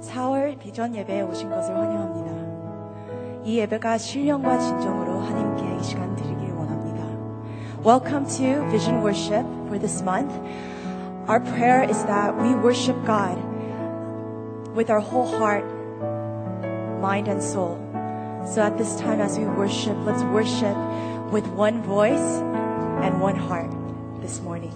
4월 비전 예배에 오신 것을 환영합니다. 이 예배가 신령과 진정으로 하나님께 이 시간 드리길 원합니다. Welcome to Vision Worship for this month. Our prayer is that we worship God with our whole heart, mind, and soul. So at this time, as we worship, let's worship with one voice and one heart this morning.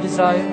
Desire.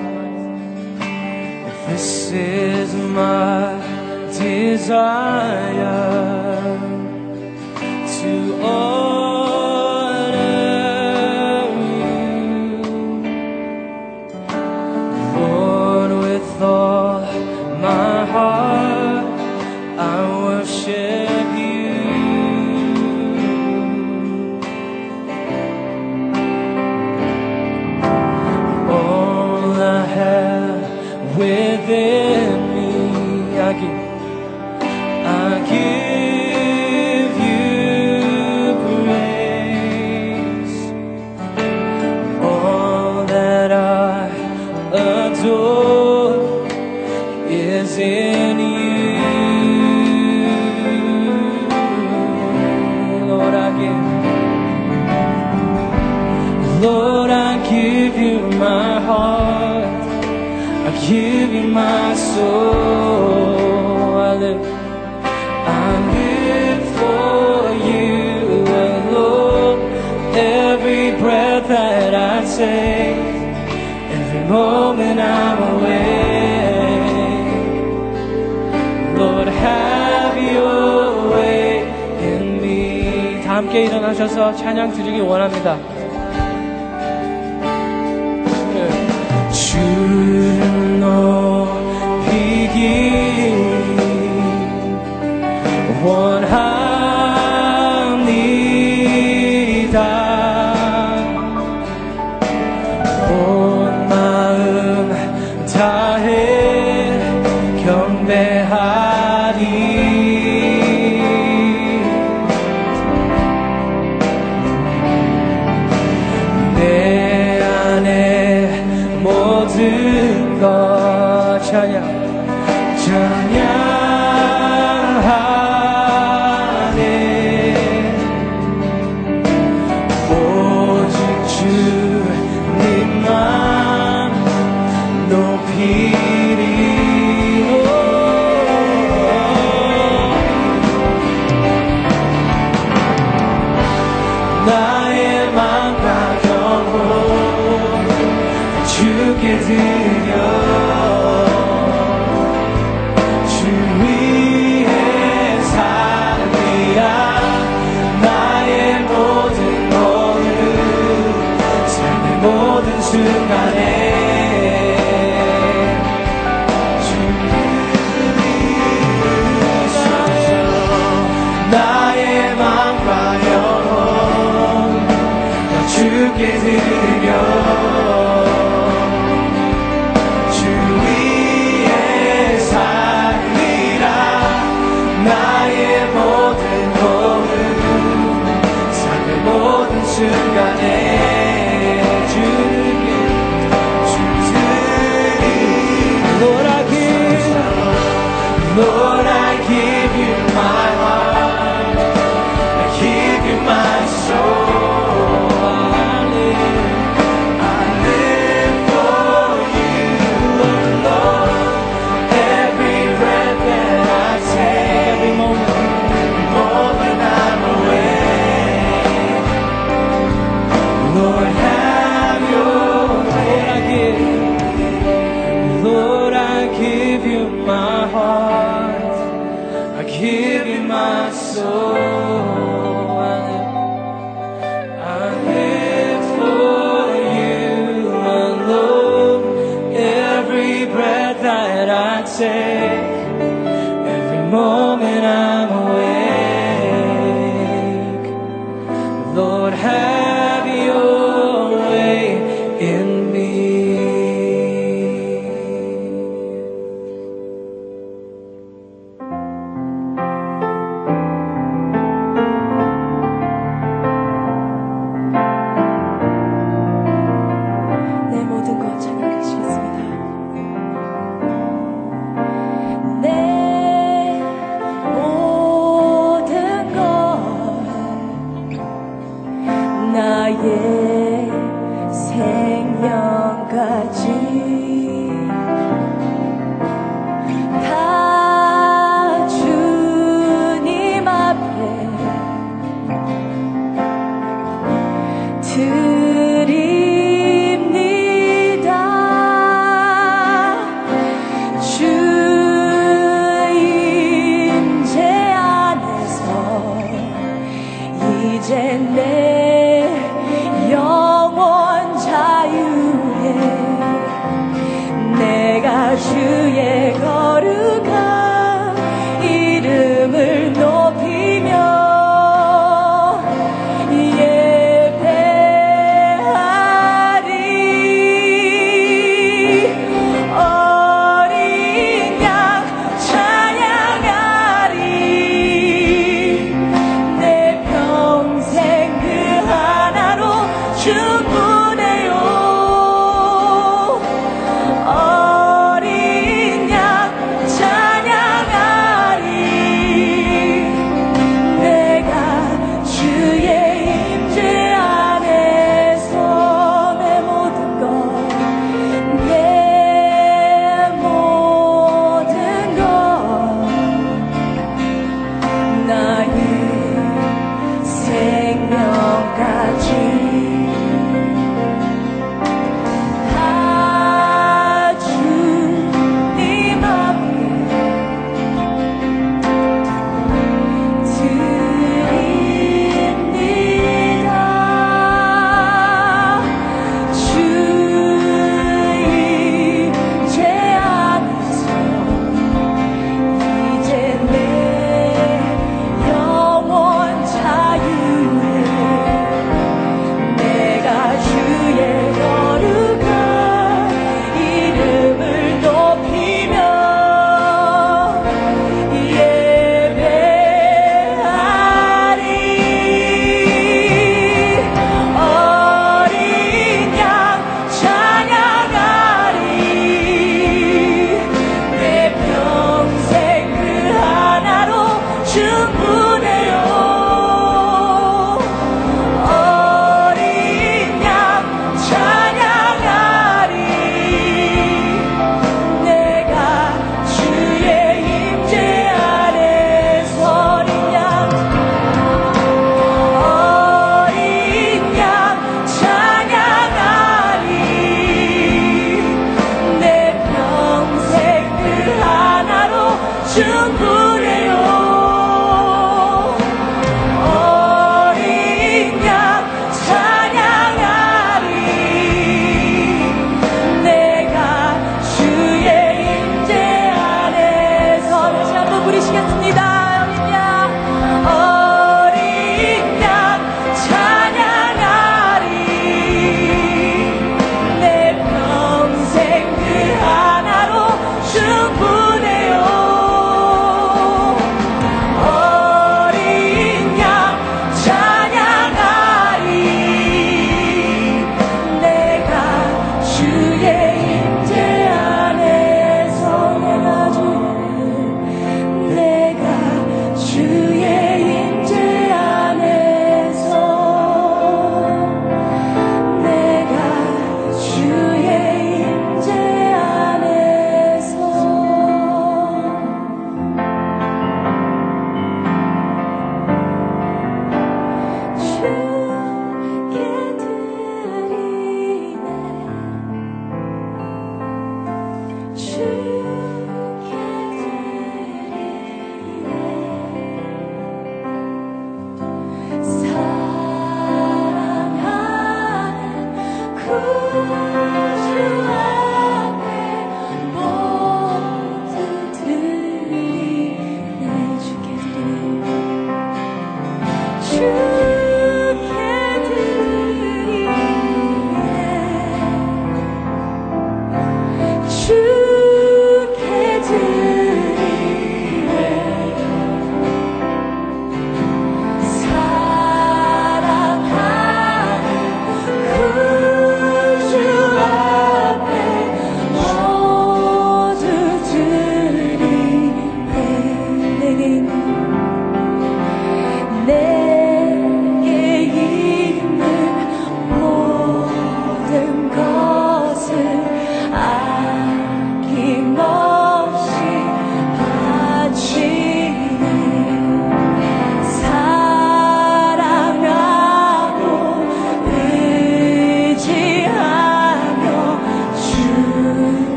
and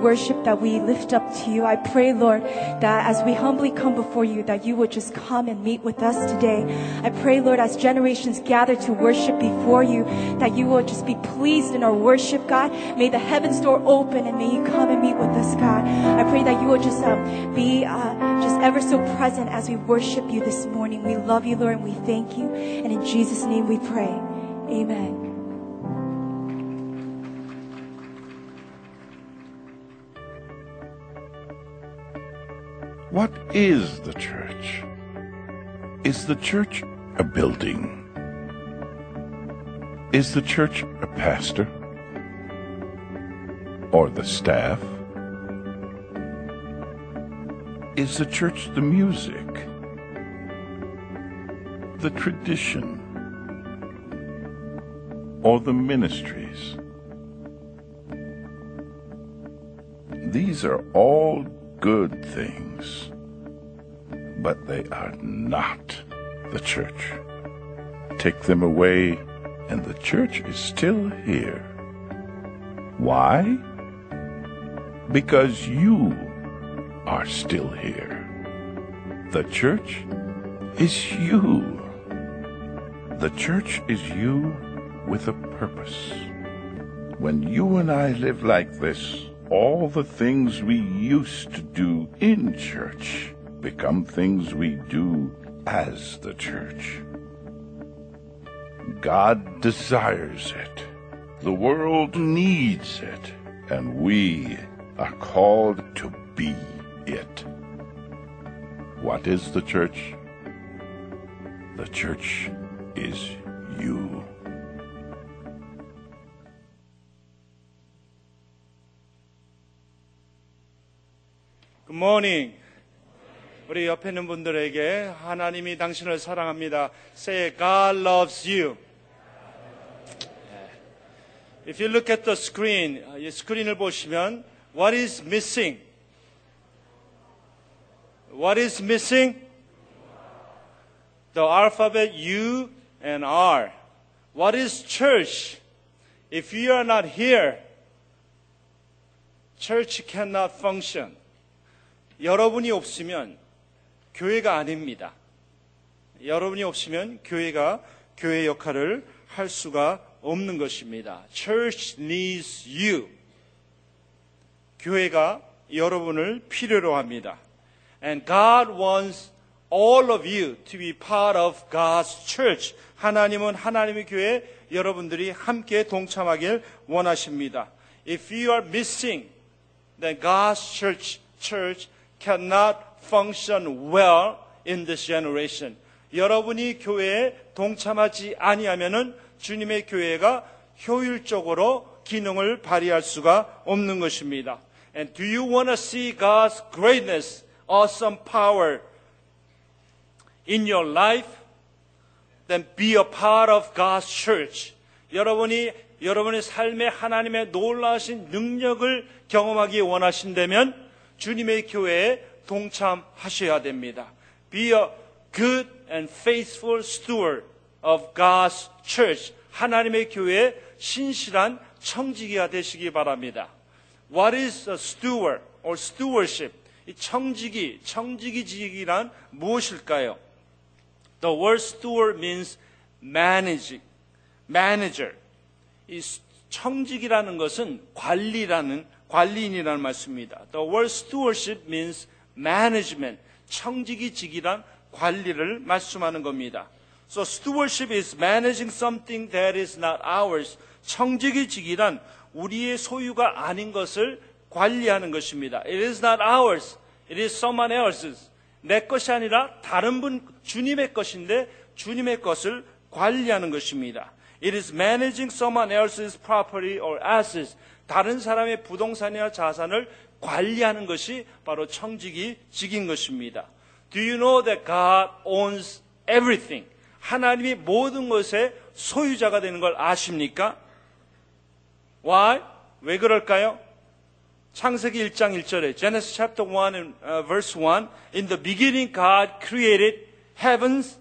worship that we lift up to you. I pray, Lord, that as we humbly come before you, that you would just come and meet with us today. I pray, Lord, as generations gather to worship before you, that you will just be pleased in our worship, God. May the heavens door open and may you come and meet with us, God. I pray that you will just um, be uh, just ever so present as we worship you this morning. We love you, Lord, and we thank you. And in Jesus' name we pray. Amen. What is the church? Is the church a building? Is the church a pastor? Or the staff? Is the church the music? The tradition? Or the ministries? These are all good things, but they are not the church. Take them away, and the church is still here. Why? Because you are still here. The church is you. The church is you with a purpose. When you and I live like this, all the things we used to do in church become things we do as the church. God desires it. The world needs it. And we are called to be it. What is the church? The church is you. Good morning. 우리 옆에 있는 분들에게 하나님이 당신을 사랑합니다. Say, God loves you. If you look at the screen, 이 스크린을 보시면 What is missing? What is missing? The alphabet U and R. What is church? If you are not here, church cannot function. 여러분이 없으면 교회가 아닙니다. 여러분이 없으면 교회가 교회 역할을 할 수가 없는 것입니다. Church needs you. 교회가 여러분을 필요로 합니다. And God wants all of you to be part of God's church. 하나님은 하나님의 교회 여러분들이 함께 동참하길 원하십니다. If you are missing, then God's church, church cannot function well in this generation. 여러분이 교회에 동참하지 아니하면은 주님의 교회가 효율적으로 기능을 발휘할 수가 없는 것입니다. And do you want to see God's greatness, awesome power in your life? Then be a part of God's church. 여러분이 여러분의 삶에 하나님의 놀라우신 능력을 경험하기 원하신다면 주님의 교회에 동참하셔야 됩니다. Be a good and faithful steward of God's church. 하나님의 교회에 신실한 청지기가 되시기 바랍니다. What is a steward or stewardship? 이 청지기, 청지기직이란 무엇일까요? The word steward means managing, manager. 이 청직이라는 것은 관리라는 관리인이라는 말씀입니다. The word stewardship means management. 청지기 직이란 관리를 말씀하는 겁니다. So stewardship is managing something that is not ours 청지기 직이란 우리의 소유가 아닌 것을 관리하는 것입니다. It is not ours. It is someone else's. 내 것이 아니라 다른 분 주님의 것인데 주님의 것을 관리하는 것입니다. It is managing someone else's property or assets. 다른 사람의 부동산이나 자산을 관리하는 것이 바로 청지기 직인 것입니다. Do you know that God owns everything? 하나님이 모든 것의 소유자가 되는 걸 아십니까? Why? 왜 그럴까요? 창세기 1장 1절에 Genesis chapter 1 and uh, verse 1 In the beginning God created heavens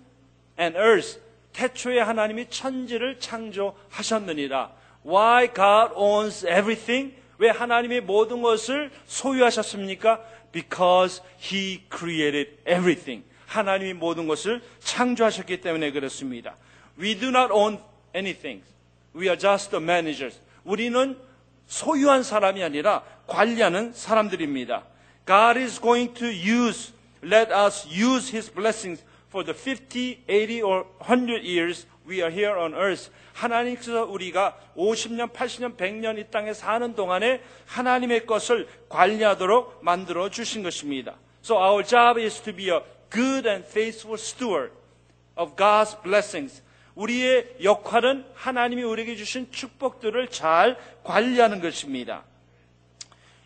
and earth. 태초에 하나님이 천지를 창조하셨느니라. Why God owns everything? 왜 하나님이 모든 것을 소유하셨습니까? Because He created everything. 하나님이 모든 것을 창조하셨기 때문에 그렇습니다. We do not own anything. We are just the managers. 우리는 소유한 사람이 아니라 관리하는 사람들입니다. God is going to use, let us use His blessings for the 50, 80 or 100 years we are here on earth. 하나님께서 우리가 50년, 80년, 100년 이 땅에 사는 동안에 하나님의 것을 관리하도록 만들어 주신 것입니다. So our job is to be a good and faithful steward of God's blessings. 우리의 역할은 하나님이 우리에게 주신 축복들을 잘 관리하는 것입니다.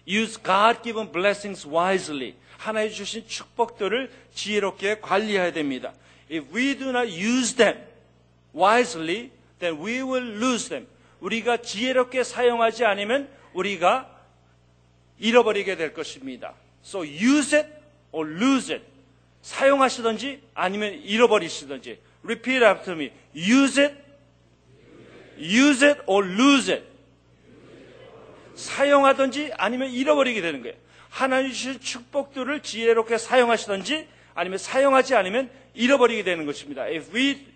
Use God-given blessings wisely. 하나님 주신 축복들을 지혜롭게 관리해야 됩니다. If we do not use them wisely, then we will lose them. 우리가 지혜롭게 사용하지 않으면 우리가 잃어버리게 될 것입니다. So use it or lose it. 사용하시든지 아니면 잃어버리시든지. Repeat after me. Use it, use it or lose it. 사용하든지 아니면 잃어버리게 되는 거예요. 하나님 주신 축복들을 지혜롭게 사용하시든지 아니면 사용하지 않으면 잃어버리게 되는 것입니다. If we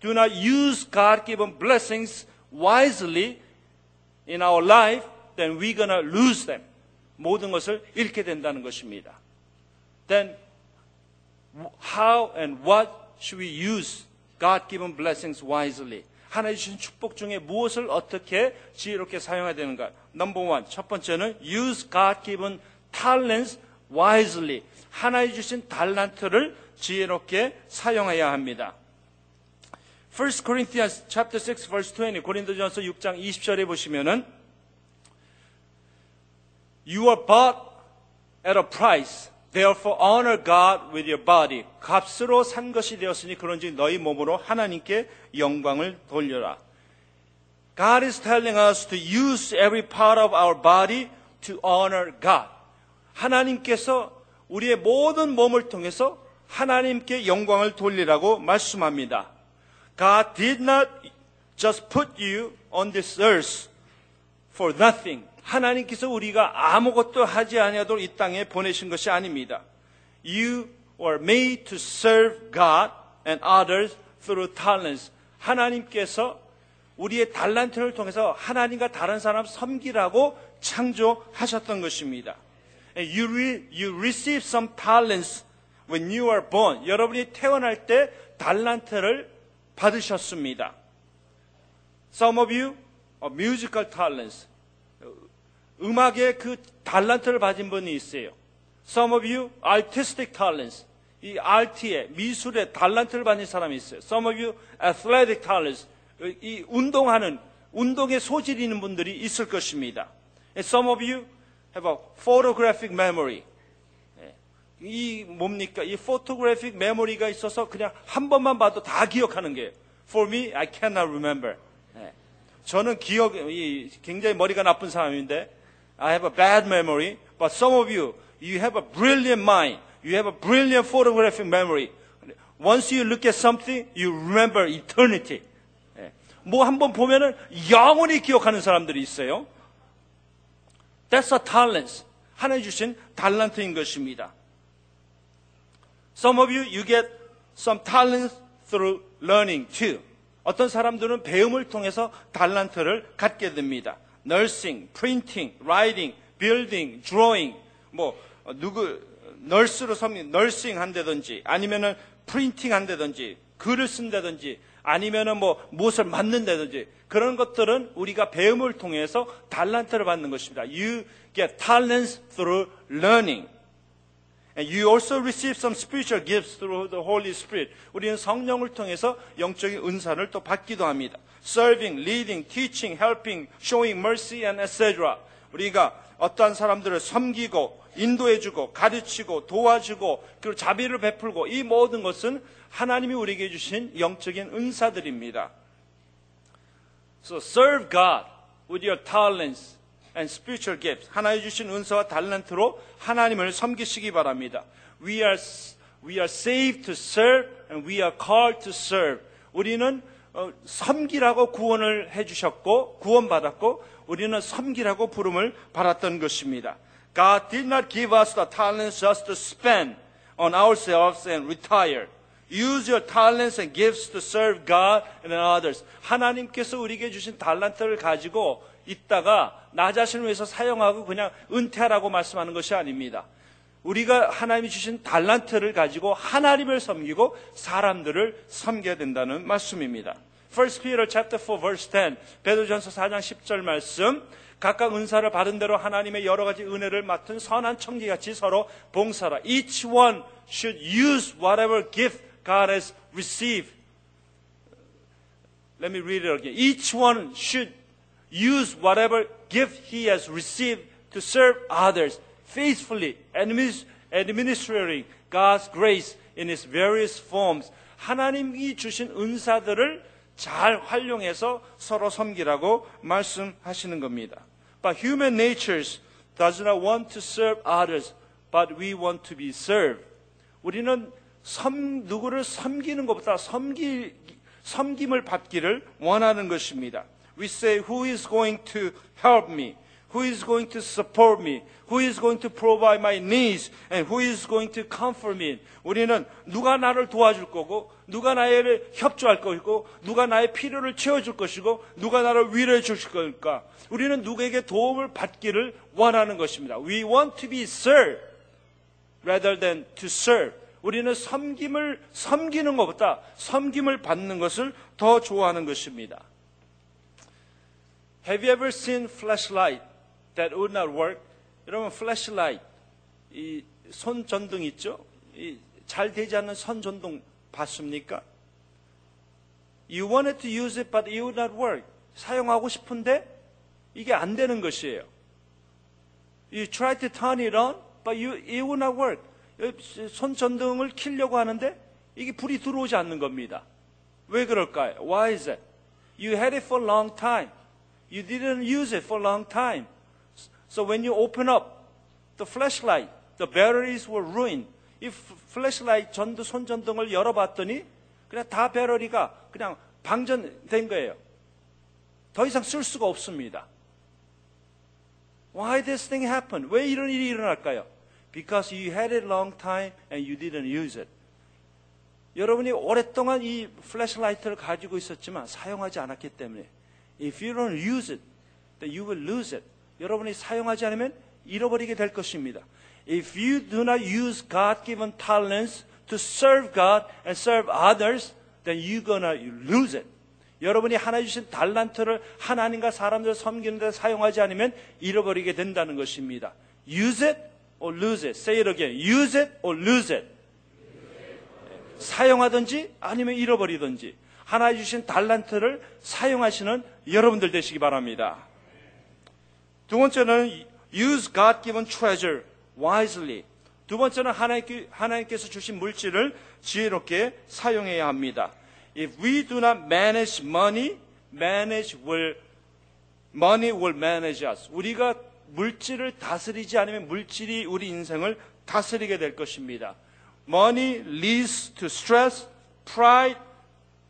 do not use God-given blessings wisely in our life, then we're gonna lose them. 모든 것을 잃게 된다는 것입니다. Then how and what should we use God-given blessings wisely? 하나님 주신 축복 중에 무엇을 어떻게 지혜롭게 사용해야 되는가? Number one, 첫 번째는 use God-given talents wisely. 하나님 주신 달란트를 지혜롭게 사용해야 합니다. 1 Corinthians chapter 6 verse 20 고린도전서 6장 20절에 보시면은 You are bought at a price. Therefore honor God with your body. 값으로 산 것이 되었으니 그런지 너희 몸으로 하나님께 영광을 돌려라. God is telling us to use every part of our body to honor God. 하나님께서 우리의 모든 몸을 통해서 하나님께 영광을 돌리라고 말씀합니다. God did not just put you on this earth for nothing. 하나님께서 우리가 아무것도 하지 아니하도록 이 땅에 보내신 것이 아닙니다. You were made to serve God and others through talents. 하나님께서 우리의 달란트를 통해서 하나님과 다른 사람 섬기라고 창조하셨던 것입니다. You, re, you receive some talents when you are born. 여러분이 태어날 때 달란트를 받으셨습니다. Some of you are musical talents. 음악의 그 달란트를 받은 분이 있어요. Some of you artistic talents. 이 RT의 미술의 달란트를 받은 사람이 있어요. Some of you athletic talents. 이 운동하는 운동에 소질이 있는 분들이 있을 것입니다. And some of you have a photographic memory. 이 뭡니까? 이 photographic memory가 있어서 그냥 한 번만 봐도 다 기억하는 거예요. For me, I cannot remember. 저는 기억 이 굉장히 머리가 나쁜 사람인데 I have a bad memory, but some of you, you have a brilliant mind. You have a brilliant photographic memory. Once you look at something, you remember eternity. 뭐 한번 보면은 영원히 기억하는 사람들이 있어요. That's a talent. 하나님 주신 달란트인 것입니다. Some of you, you get some talents through learning too. 어떤 사람들은 배움을 통해서 달란트를 갖게 됩니다. nursing, printing, writing, building, drawing, 뭐 누구 널스로 섬기, 널싱 한다든지 아니면은 프린팅 한다든지 글을 쓴다든지 아니면은 뭐 무엇을 맡는다든지 그런 것들은 우리가 배움을 통해서 달란트를 받는 것입니다. You get talents through learning. And you also receive some spiritual gifts through the Holy Spirit. 우리는 성령을 통해서 영적인 은사를 또 받기도 합니다. Serving, leading, teaching, helping, showing mercy, and etc. 우리가 어떠한 사람들을 섬기고 인도해주고 가르치고 도와주고 그리고 자비를 베풀고 이 모든 것은 하나님이 우리에게 주신 영적인 은사들입니다. So serve God with your talents and spiritual gifts. 하나님 주신 은사와 달란트로 하나님을 섬기시기 바랍니다. We are we are saved to serve and we are called to serve. 우리는 어, 섬기라고 구원을 해 주셨고 구원받았고 우리는 섬기라고 부름을 받았던 것입니다. God did not give us the talents just to spend on ourselves and retire. Use your talents and gifts to serve God and others. 하나님께서 우리에게 주신 달란트를 가지고 있다가 나 자신을 위해서 사용하고 그냥 은퇴하라고 말씀하는 것이 아닙니다. 우리가 하나님이 주신 달란트를 가지고 하나님을 섬기고 사람들을 섬겨야 된다는 말씀입니다. 1 Peter chapter 4 verse 10 베드로전서 4장 10절 말씀 각각 은사를 받은 대로 하나님의 여러 가지 은혜를 맡은 선한 청지같이 서로 봉사라. Each one should use whatever gift God has received. Let me read it again. Each one should use whatever gift he has received to serve others faithfully, adminis- administering God's grace in its various forms. 하나님이 주신 은사들을 잘 활용해서 서로 섬기라고 말씀하시는 겁니다. But human nature does not want to serve others, but we want to be served. 우리는 섬, 누구를 섬기는 것보다 섬기, 섬김을 받기를 원하는 것입니다. We say, who is going to help me? Who is going to support me? Who is going to provide my needs? And who is going to comfort me? 우리는 누가 나를 도와줄 거고, 누가 나를 협조할 것이고, 누가 나의 필요를 채워줄 것이고, 누가 나를 위로해 주실 것일까? 우리는 누구에게 도움을 받기를 원하는 것입니다. We want to be served rather than to serve. 우리는 섬김을 섬기는 것보다 섬김을 받는 것을 더 좋아하는 것입니다. Have you ever seen flashlight that would not work? 여러분 flashlight 이 손전등 있죠? 이 잘 되지 않는 손전등 봤습니까? You wanted to use it, but it would not work. 사용하고 싶은데 이게 안 되는 것이에요. You try to turn it on, but you, it would not work. 손전등을 켜려고 하는데 이게 불이 들어오지 않는 겁니다. 왜 그럴까요? Why is that? You had it for a long time. You didn't use it for a long time. So when you open up the flashlight, the batteries were ruined. 이 flashlight 전등 손전등을 열어봤더니 그냥 다 배터리가 그냥 방전된 거예요. 더 이상 쓸 수가 없습니다. Why this thing happened? 왜 이런 일이 일어날까요? Because you had it long time and you didn't use it. 여러분이 오랫동안 이 flashlight를 가지고 있었지만 사용하지 않았기 때문에 If you don't use it, then you will lose it. 여러분이 사용하지 않으면 잃어버리게 될 것입니다. If you do not use God-given talents to serve God and serve others, then you're gonna lose it. 여러분이 하나 주신 달란트를 하나님과 사람들을 섬기는 데 사용하지 않으면 잃어버리게 된다는 것입니다. Use it or lose it. Say it again. Use it or lose it. 사용하든지 아니면 잃어버리든지 하나 주신 달란트를 사용하시는 여러분들 되시기 바랍니다. 두 번째는 use God-given treasure wisely. 두 번째는 하나님께, 하나님께서 주신 물질을 지혜롭게 사용해야 합니다. If we do not manage money, manage will, money will manage us. 우리가 물질을 다스리지 않으면 물질이 우리 인생을 다스리게 될 것입니다. Money leads to stress, pride,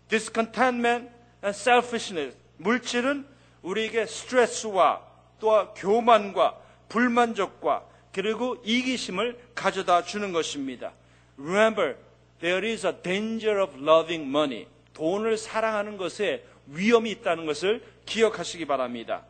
discontentment, and selfishness. 물질은 우리에게 스트레스와 또 교만과 불만족과 그리고 이기심을 가져다 주는 것입니다. Remember, there is a danger of loving money. 돈을 사랑하는 것에 위험이 있다는 것을 기억하시기 바랍니다.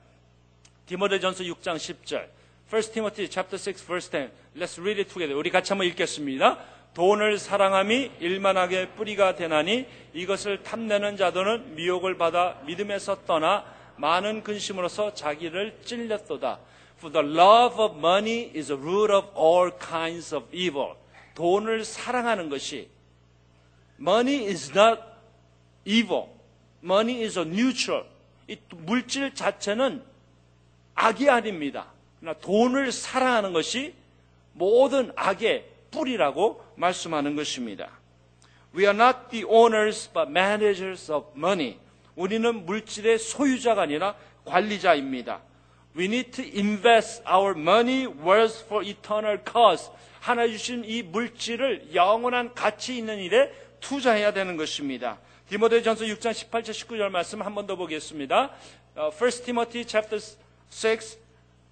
디모데전서 6장 10절. 1 Timothy chapter 6 verse 10. Let's read it together. 우리 같이 한번 읽겠습니다. 돈을 사랑함이 일만하게 뿌리가 되나니 이것을 탐내는 자들은 미혹을 받아 믿음에서 떠나 많은 근심으로서 자기를 찔렸도다. For the love of money is a root of all kinds of evil. 돈을 사랑하는 것이 money is not evil. money is a neutral. 이 물질 자체는 악이 아닙니다. 그러나 돈을 사랑하는 것이 모든 악의 뿌리라고 말씀하는 것입니다. We are not the owners but managers of money. 우리는 물질의 소유자가 아니라 관리자입니다. We need to invest our money worth for eternal cause. 하나 주신 이 물질을 영원한 가치 있는 일에 투자해야 되는 것입니다. 디모데전서 6장 18절 19절 말씀 한 번 더 보겠습니다. 어, 1 Timothy chapter 6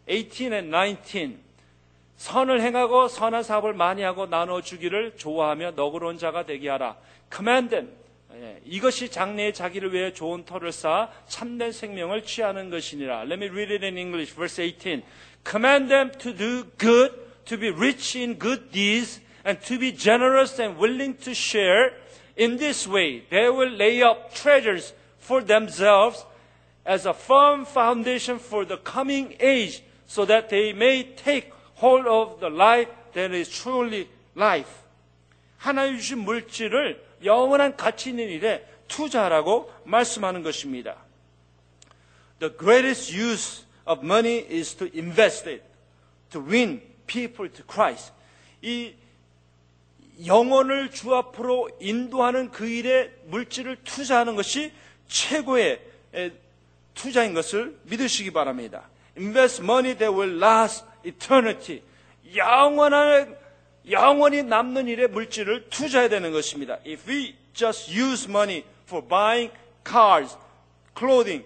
18 and 19 선을 행하고 선한 사업을 많이 하고 나눠 주기를 좋아하며 너그러운 자가 되게 하라. command. 예, 이것이 장래에 자기를 위해 좋은 터를 쌓아 참된 생명을 취하는 것이니라. Let me read it in English. Verse 18. Command them to do good, to be rich in good deeds, and to be generous and willing to share. In this way, they will lay up treasures for themselves as a firm foundation for the coming age, so that they may take hold of the life that is truly life. 하나님 주신 물질을 영원한 가치 있는 일에 투자하라고 말씀하는 것입니다. The greatest use of money is to invest it, to win people to Christ. 이 영혼을 주 앞으로 인도하는 그 일에 물질을 투자하는 것이 최고의 에, 투자인 것을 믿으시기 바랍니다. Invest money that will last eternity. 영원한 영원히 남는 일에 물질을 투자해야 되는 것입니다. If we just use money for buying cars, clothing,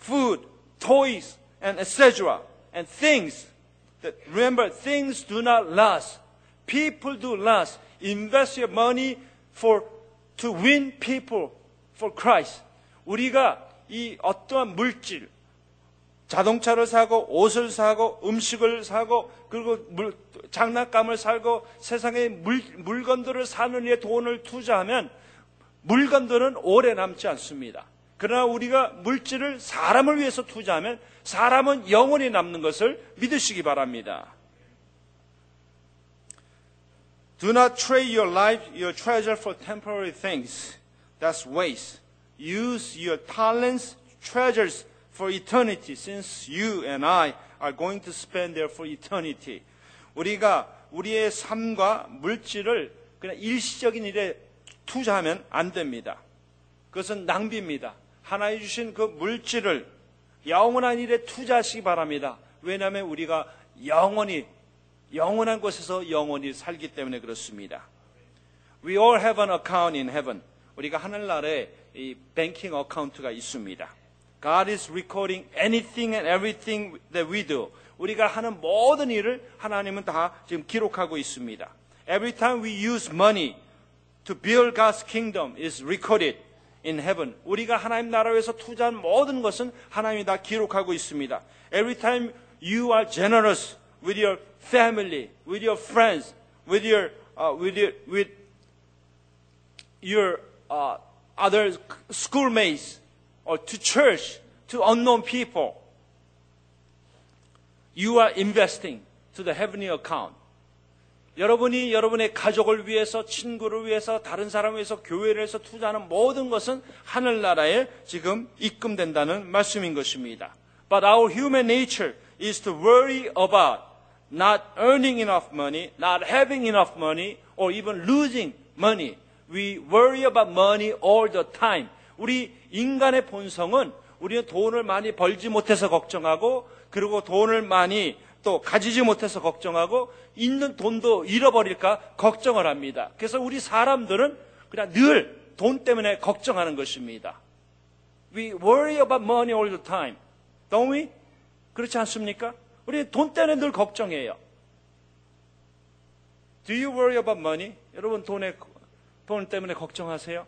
food, toys, and etc. and things that remember things do not last. People do last. Invest your money for to win people for Christ. 우리가 이 어떠한 물질, 자동차를 사고 옷을 사고 음식을 사고 그리고 물, 장난감을 사고 세상의 물, 물건들을 사는 일에 돈을 투자하면 물건들은 오래 남지 않습니다. 그러나 우리가 물질을 사람을 위해서 투자하면 사람은 영원히 남는 것을 믿으시기 바랍니다. Do not trade your life, your treasure for temporary things. That's waste. Use your talents, treasures for eternity, since you and I are going to spend there for eternity. 우리가 우리의 삶과 물질을 그냥 일시적인 일에 투자하면 안 됩니다. 그것은 낭비입니다. 하나님 주신 그 물질을 영원한 일에 투자하시기 바랍니다. 왜냐하면 우리가 영원히 영원한 곳에서 영원히 살기 때문에 그렇습니다. We all have an account in heaven. 우리가 하늘나라에 이 뱅킹 어카운트가 있습니다. God is recording anything and everything that we do. 우리가 하는 모든 일을 하나님은 다 지금 기록하고 있습니다. Every time we use money to build God's kingdom is recorded in heaven. 우리가 하나님 나라 위해서 투자한 모든 것은 하나님이 다 기록하고 있습니다. Every time you are generous with your family, with your friends, with your uh, with your with your uh, other schoolmates, or to church, to unknown people, you are investing to the heavenly account. 여러분이 여러분의 가족을 위해서, 친구를 위해서, 다른 사람을 위해서, 교회를 위해서 투자하는 모든 것은 하늘나라에 지금 입금된다는 말씀인 것입니다. But our human nature is to worry about not earning enough money, not having enough money, or even losing money. We worry about money all the time. 우리 인간의 본성은 우리는 돈을 많이 벌지 못해서 걱정하고 그리고 돈을 많이 또 가지지 못해서 걱정하고 있는 돈도 잃어버릴까 걱정을 합니다. 그래서 우리 사람들은 그냥 늘 돈 때문에 걱정하는 것입니다. We worry about money all the time. Don't we? 그렇지 않습니까? 우리 돈 때문에 늘 걱정해요. Do you worry about money? 여러분 돈에 돈 때문에 걱정하세요?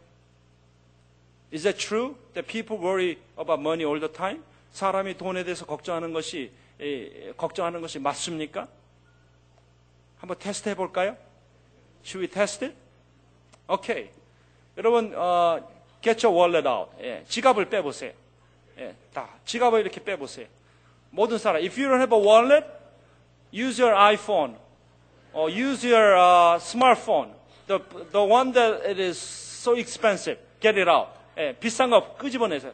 Is that true that people worry about money all the time? 사람이 돈에 대해서 걱정하는 것이 에, 걱정하는 것이 맞습니까? 한번 테스트 해볼까요? Should we test it? Okay. 여러분, 어, get your wallet out. 예, 지갑을 빼보세요. 예, 다 지갑을 이렇게 빼보세요. 모든 사람, if you don't have a wallet, use your iPhone or use your uh, smartphone. The the one that it is so expensive, get it out. 예, 비싼 거 끄집어내세요.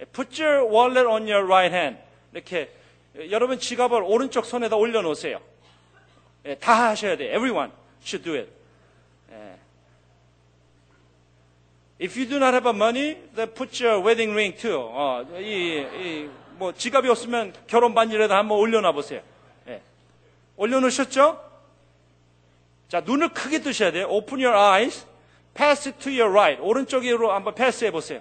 예, Put your wallet on your right hand. 이렇게 예, 여러분 지갑을 오른쪽 손에다 올려놓으세요. 예, 다 하셔야 돼요. Everyone should do it. 예. If you do not have money, then put your wedding ring too. 어, 이, 이, 뭐 지갑이 없으면 결혼 반지라도 한번 올려놔 보세요. 예. 올려놓으셨죠? 자, 눈을 크게 뜨셔야 돼요. Open your eyes. Pass it to your right. 오른쪽으로 한번 패스해 보세요.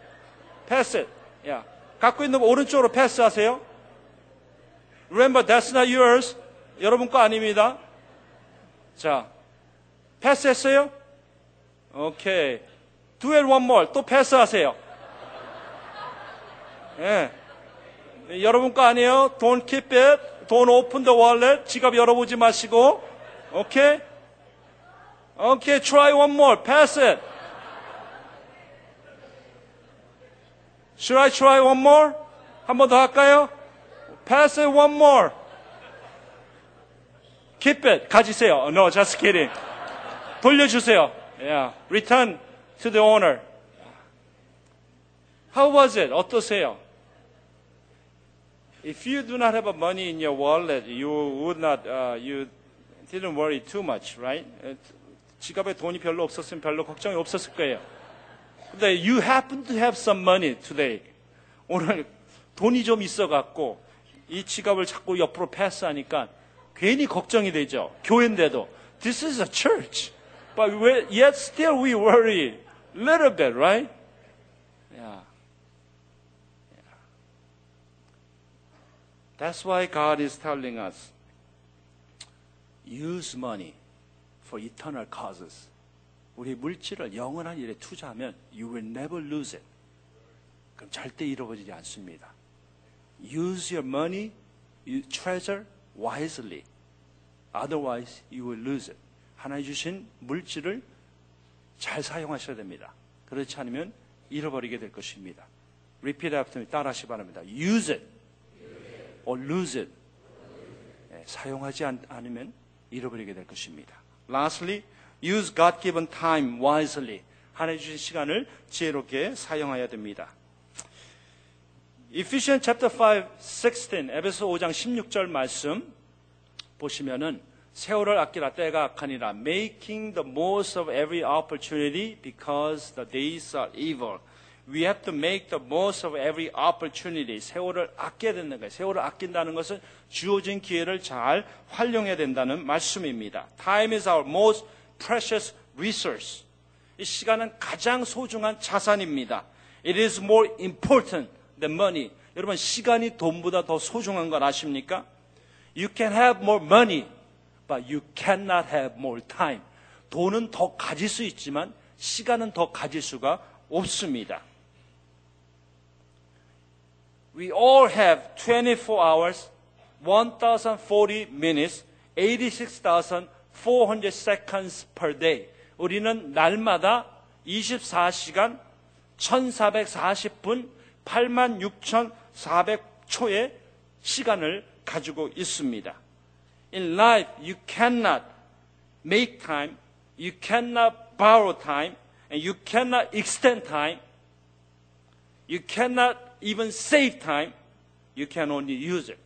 Pass it. 야, 갖고 있는 거 오른쪽으로 패스하세요. Remember, that's not yours. 여러분 거 아닙니다. 자, 패스했어요? 오케이. Do it one more. 또 패스하세요. 예. 여러분 거 아니에요? Don't keep it. Don't open the wallet. 지갑 열어보지 마시고. 오케이? 오케이. Try one more. Pass it. Should I try one more? 한 번 더 할까요? Pass it one more. Keep it. 가지세요. No, just kidding. 돌려주세요. Yeah. Return to the owner. How was it? 어떠세요? If you do not have a money in your wallet, you would not, uh, you didn't worry too much, right? 에, 지갑에 돈이 별로 없었으면 별로 걱정이 없었을 거예요. 근데 you happen to have some money today. 오늘 돈이 좀 있어 갖고 이 지갑을 자꾸 옆으로 패스하니까 괜히 걱정이 되죠. 교회인데도. This is a church. But yet still we worry a little bit, right? Yeah. That's why God is telling us use money for eternal causes. 우리 물질을 영원한 일에 투자하면 you will never lose it. 그럼 절대 잃어버리지 않습니다. Use your money, you treasure wisely. Otherwise, you will lose it. 하나님 주신 물질을 잘 사용하셔야 됩니다. 그렇지 않으면 잃어버리게 될 것입니다. Repeat after me. 따라하시 기 바랍니다. Use it or lose it. 예, 사용하지 않, 않으면 잃어버리게 될 것입니다. Lastly, use God-given time wisely. 하나님 주신 시간을 지혜롭게 사용해야 됩니다. Ephesians chapter 5, 16, 에베소 5장 16절 말씀 보시면은 세월을 아끼라 때가 악하니라 making the most of every opportunity because the days are evil. We have to make the most of every opportunity. 세월을 아껴야 된다는 거예요. 세월을 아낀다는 것은 주어진 기회를 잘 활용해야 된다는 말씀입니다. Time is our most precious resource. 이 시간은 가장 소중한 자산입니다. It is more important than money. 여러분 시간이 돈보다 더 소중한 걸 아십니까? You can have more money, but you cannot have more time. 돈은 더 가질 수 있지만 시간은 더 가질 수가 없습니다. We all have 24 hours, 1040 minutes, 86,400 seconds per day. 우리는 날마다 24시간 1440분 86,400초의 시간을 가지고 있습니다. In life, you cannot make time, you cannot borrow time, and you cannot extend time, you cannot even save time, you can only use it.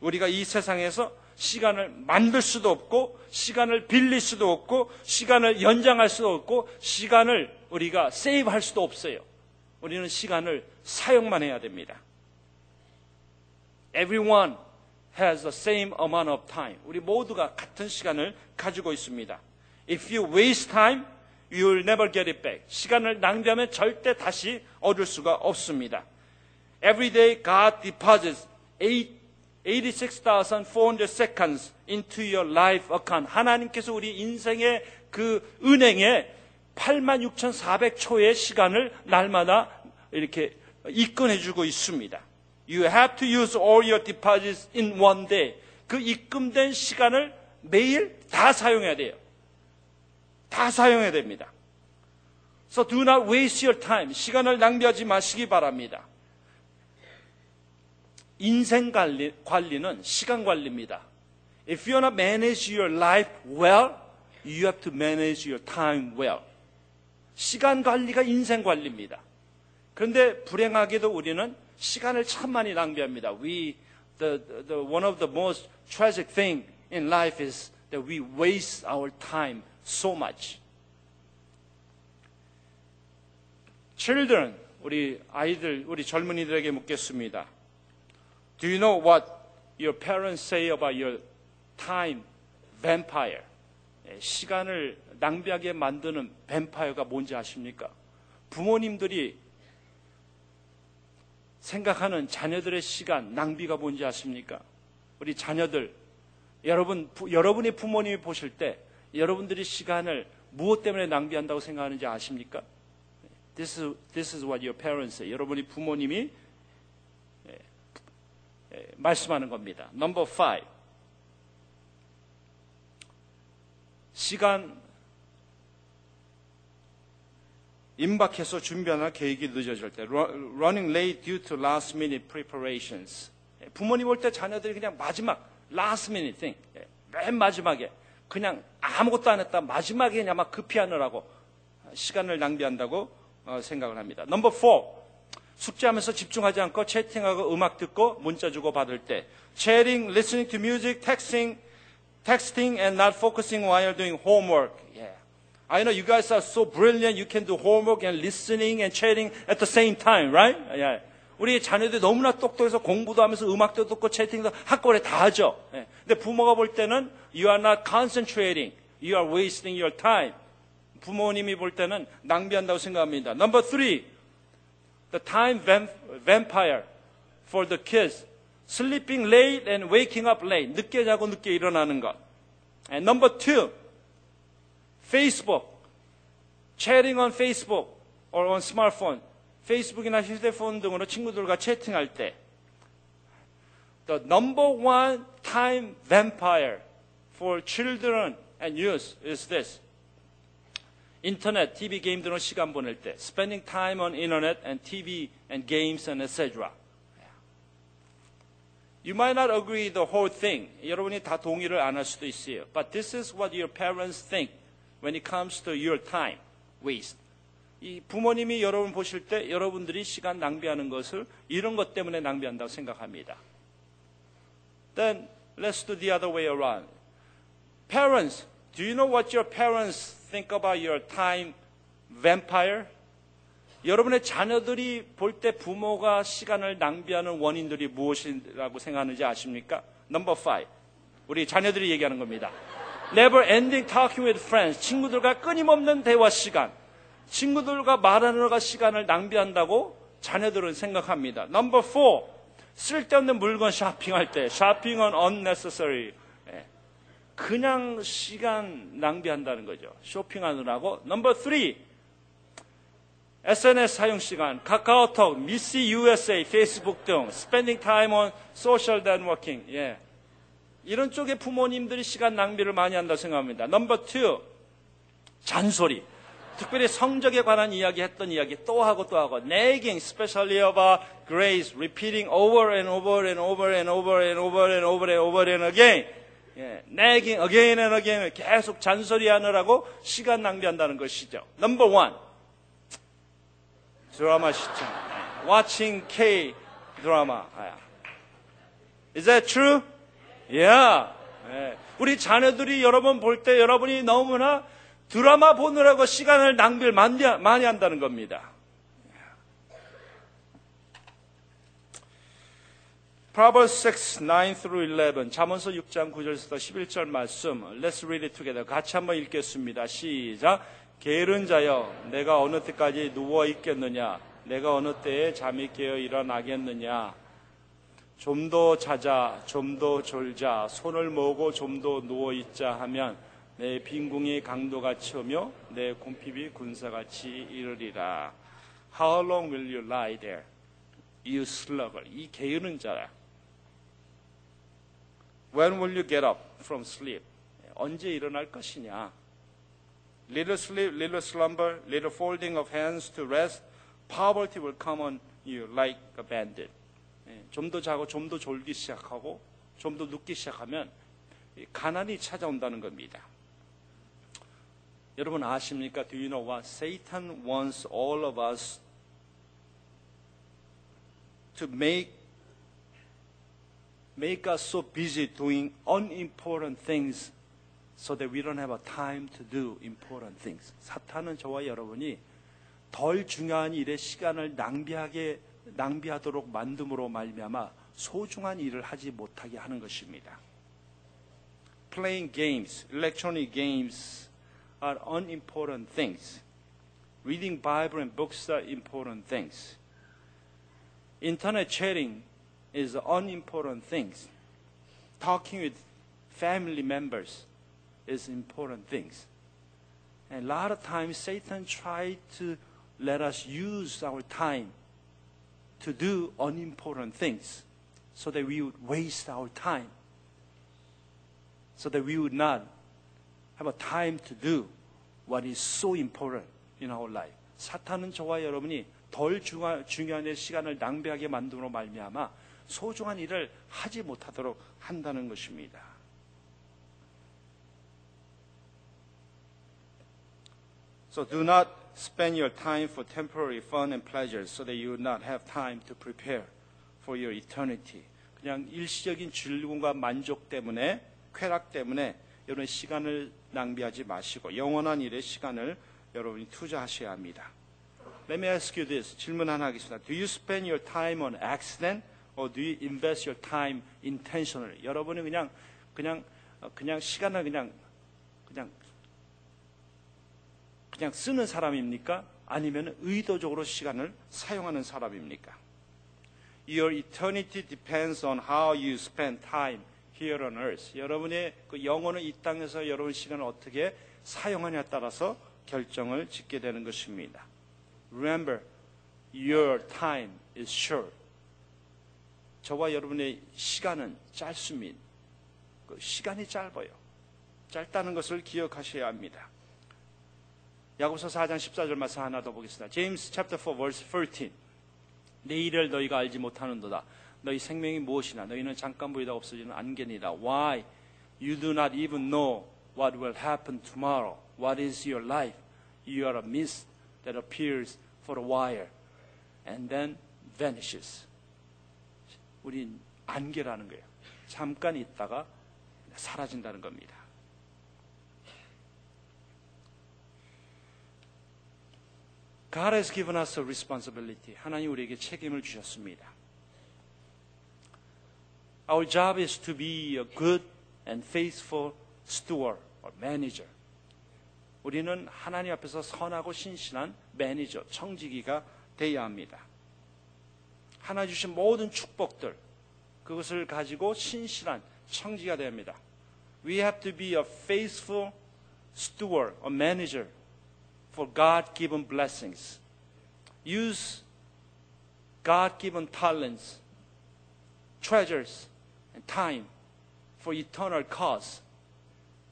우리가 이 세상에서 시간을 만들 수도 없고, 시간을 빌릴 수도 없고, 시간을 연장할 수도 없고, 시간을 우리가 세이브 할 수도 없어요. 우리는 시간을 사용만 해야 됩니다. Everyone has the same amount of time. 우리 모두가 같은 시간을 가지고 있습니다. If you waste time, you will never get it back. 시간을 낭비하면 절대 다시 얻을 수가 없습니다. Every day God deposits 86,400 seconds into your life account. 하나님께서 우리 인생의 그 은행에 86,400초의 시간을 날마다 이렇게 입금해 주고 있습니다. You have to use all your deposits in one day. 그 입금된 시간을 매일 다 사용해야 돼요. 다 사용해야 됩니다. So do not waste your time. 시간을 낭비하지 마시기 바랍니다. 인생 관리, 관리는 시간 관리입니다. If you want to manage your life well, you have to manage your time well. 시간 관리가 인생 관리입니다. 그런데 불행하게도 우리는 시간을 참 많이 낭비합니다. We, the, the, one of the most tragic thing in life is that we waste our time so much. Children, 우리 아이들, 우리 젊은이들에게 묻겠습니다. Do you know what your parents say about your time vampire? 예, 시간을 낭비하게 만드는 뱀파이어가 뭔지 아십니까? 부모님들이 생각하는 자녀들의 시간 낭비가 뭔지 아십니까? 우리 자녀들 여러분 부, 여러분의 부모님이 보실 때 여러분들이 시간을 무엇 때문에 낭비한다고 생각하는지 아십니까? This is, this is what your parents say. 여러분이 부모님이 말씀하는 겁니다. Number five. 시간 임박해서 준비하나 계획이 늦어질 때 running late due to last minute preparations 예, 부모님 올 때 자녀들이 그냥 마지막 last minute thing 예, 맨 마지막에 그냥 아무것도 안 했다 마지막에 그냥 막 급히 하느라고 시간을 낭비한다고 어, 생각을 합니다. 넘버 4 숙제하면서 집중하지 않고 채팅하고 음악 듣고 문자 주고 받을 때 chatting, listening to music, texting, texting and not focusing while doing homework. Yeah. I know you guys are so brilliant. You can do homework and listening and chatting at the same time, right? Yeah. 우리 자녀들이 너무나 똑똑해서 공부도 하면서 음악도 듣고 채팅도 한꺼번에 다 하죠. 예. 근데 부모가 볼 때는 you are not concentrating. You are wasting your time. 부모님이 볼 때는 낭비한다고 생각합니다. Number three, the time vampire for the kids. Sleeping late and waking up late. 늦게 자고 늦게 일어나는 것. And number two, Facebook. Chatting on Facebook or on smartphone. 페이스북이나 휴대폰 등으로 친구들과 채팅할 때 The number one time vampire for children and youth is this. 인터넷, TV 게임 등으로 시간 보낼 때 spending time on internet and TV and games and etc. You might not agree the whole thing. 여러분이 다 동의를 안 할 수도 있어요. But this is what your parents think when it comes to your time waste. 이 부모님이 여러분 보실 때 여러분들이 시간 낭비하는 것을 이런 것 때문에 낭비한다고 생각합니다. Then let's do the other way around. Parents, do you know what your parents think about your time vampire? 여러분의 자녀들이 볼 때 부모가 시간을 낭비하는 원인들이 무엇이라고 생각하는지 아십니까? Number five. 우리 자녀들이 얘기하는 겁니다. Never ending talking with friends. 친구들과 끊임없는 대화 시간. 친구들과 말하느라 시간을 낭비한다고 자녀들은 생각합니다. Number four. 쓸데없는 물건 쇼핑할 때. Shopping unnecessary. 그냥 시간 낭비한다는 거죠. 쇼핑하느라고. Number three. SNS 사용 시간, 카카오톡, 미시 USA, 페이스북 등 spending time on social networking. 예. 이런 쪽에 부모님들이 시간 낭비를 많이 한다고 생각합니다. 넘버 투, 잔소리. 특별히 성적에 관한 이야기 했던 이야기 또 하고 또 하고 nagging, especially about grace, repeating over and over and over and over and over and over and over and again. 예, nagging again and again 계속 잔소리하느라고 시간 낭비한다는 것이죠. 넘버 원, 드라마 시청. Watching K 드라마. Is that true? Yeah. 네. 우리 자녀들이 여러분 볼 때 여러분이 너무나 드라마 보느라고 시간을 낭비를 많이 한다는 겁니다. Proverbs 6, 9 through 11. 잠언서 6장 9절에서 11절 말씀. Let's read it together. 같이 한번 읽겠습니다. 시작. 게으른 자여, 내가 어느 때까지 누워 있겠느냐? 내가 어느 때에 잠이 깨어 일어나겠느냐? 좀 더 자자, 좀 더 졸자, 손을 모으고 좀 더 누워 있자 하면 내 빈궁이 강도같이 오며 내 곰핍이 군사같이 이르리라. How long will you lie there? You sluggard. 이 게으른 자라. When will you get up from sleep? 언제 일어날 것이냐? little sleep, little slumber, little folding of hands to rest, poverty will come on you like a bandit. 좀 더 자고 좀 더 졸기 시작하고 좀 더 눕기 시작하면 이 가난이 찾아온다는 겁니다. 여러분 아십니까? Do you know what? Satan wants all of us to make make us so busy doing unimportant things so that we don't have a time to do important things. 사탄은 저와 여러분이 덜 중요한 일에 시간을 낭비하게 낭비하도록 만듦으로 말미암아 소중한 일을 하지 못하게 하는 것입니다. Playing games, electronic games are unimportant things. Reading Bible and books are important things. Internet chatting is unimportant things. Talking with family members is important things. And a lot of times Satan tried to let us use our time to do unimportant things so that we would waste our time. So that we would not have a time to do what is so important in our life. 사탄은 저와 여러분이 덜 중요한, 중요한 시간을 낭비하게 만들어 말미암아 소중한 일을 하지 못하도록 한다는 것입니다. So do not spend your time for temporary fun and pleasures so that you would not have time to prepare for your eternity. 그냥 일시적인 즐거움과 만족 때문에 쾌락 때문에 여러분 시간을 낭비하지 마시고 영원한 일에 시간을 여러분이 투자하셔야 합니다. Let me ask you this. 질문 하나 하겠습니다. Do you spend your time on accident or do you invest your time intentionally? 여러분이 그냥 그냥 어, 그냥 시간을 그냥 그냥 그냥 쓰는 사람입니까? 아니면 의도적으로 시간을 사용하는 사람입니까? Your eternity depends on how you spend time here on earth. 여러분의 그 영혼은 이 땅에서 여러분 시간을 어떻게 사용하냐에 따라서 결정을 짓게 되는 것입니다. Remember, your time is short. 저와 여러분의 시간은 짧습니다. 그 시간이 짧아요. 짧다는 것을 기억하셔야 합니다. 야고보서 4장 14절 말씀 하나 더 보겠습니다. James chapter 4 verse 13. 내일을 너희가 알지 못하는도다. 너희 생명이 무엇이나 너희는 잠깐 보이다 없어지는 안개니라. Why you do not even know what will happen tomorrow? What is your life? You are a mist that appears for a while and then vanishes. 우린 안개라는 거예요. 잠깐 있다가 사라진다는 겁니다. God has given us a responsibility. 하나님 우리에게 책임을 주셨습니다. Our job is to be a good and faithful steward or manager. 우리는 하나님 앞에서 선하고 신실한 매니저, 청지기가 되어야 합니다. 하나 주신 모든 축복들, 그것을 가지고 신실한 청지가 됩니다. We have to be a faithful steward, a manager for God-given blessings. Use God-given talents, treasures, and time for eternal cause.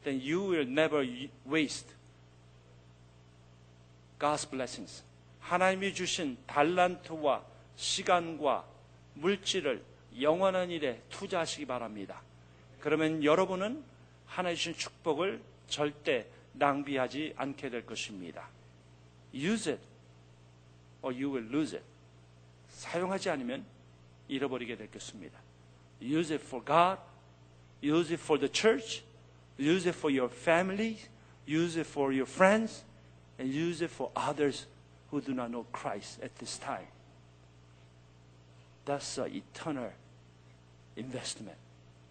Then you will never waste God's blessings. 하나님이 주신 달란트와 시간과 물질을 영원한 일에 투자하시기 바랍니다. 그러면 여러분은 하나님 주신 축복을 절대 낭비하지 않게 될 것입니다. Use it or you will lose it. 사용하지 않으면 잃어버리게 될 것입니다. Use it for God, use it for the church, use it for your family, use it for your friends, and use it for others who do not know Christ at this time. That's an eternal investment.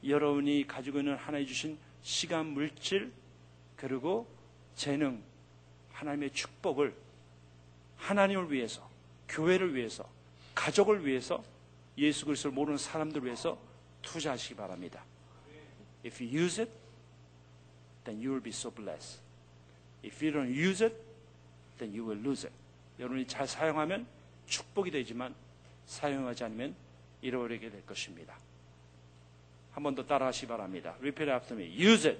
여러분이 가지고 있는 하나님 주신 시간, 물질, 그리고 재능, 하나님의 축복을 하나님을 위해서, 교회를 위해서, 가족을 위해서, 예수 그리스도를 모르는 사람들을 위해서 투자하시기 바랍니다. If you use it, then you will be so blessed. If you don't use it, then you will lose it. 여러분이 잘 사용하면 축복이 되지만 사용하지 않으면 잃어버리게 될 것입니다. 한 번 더 따라하시 기 바랍니다. Repeat after me. Use it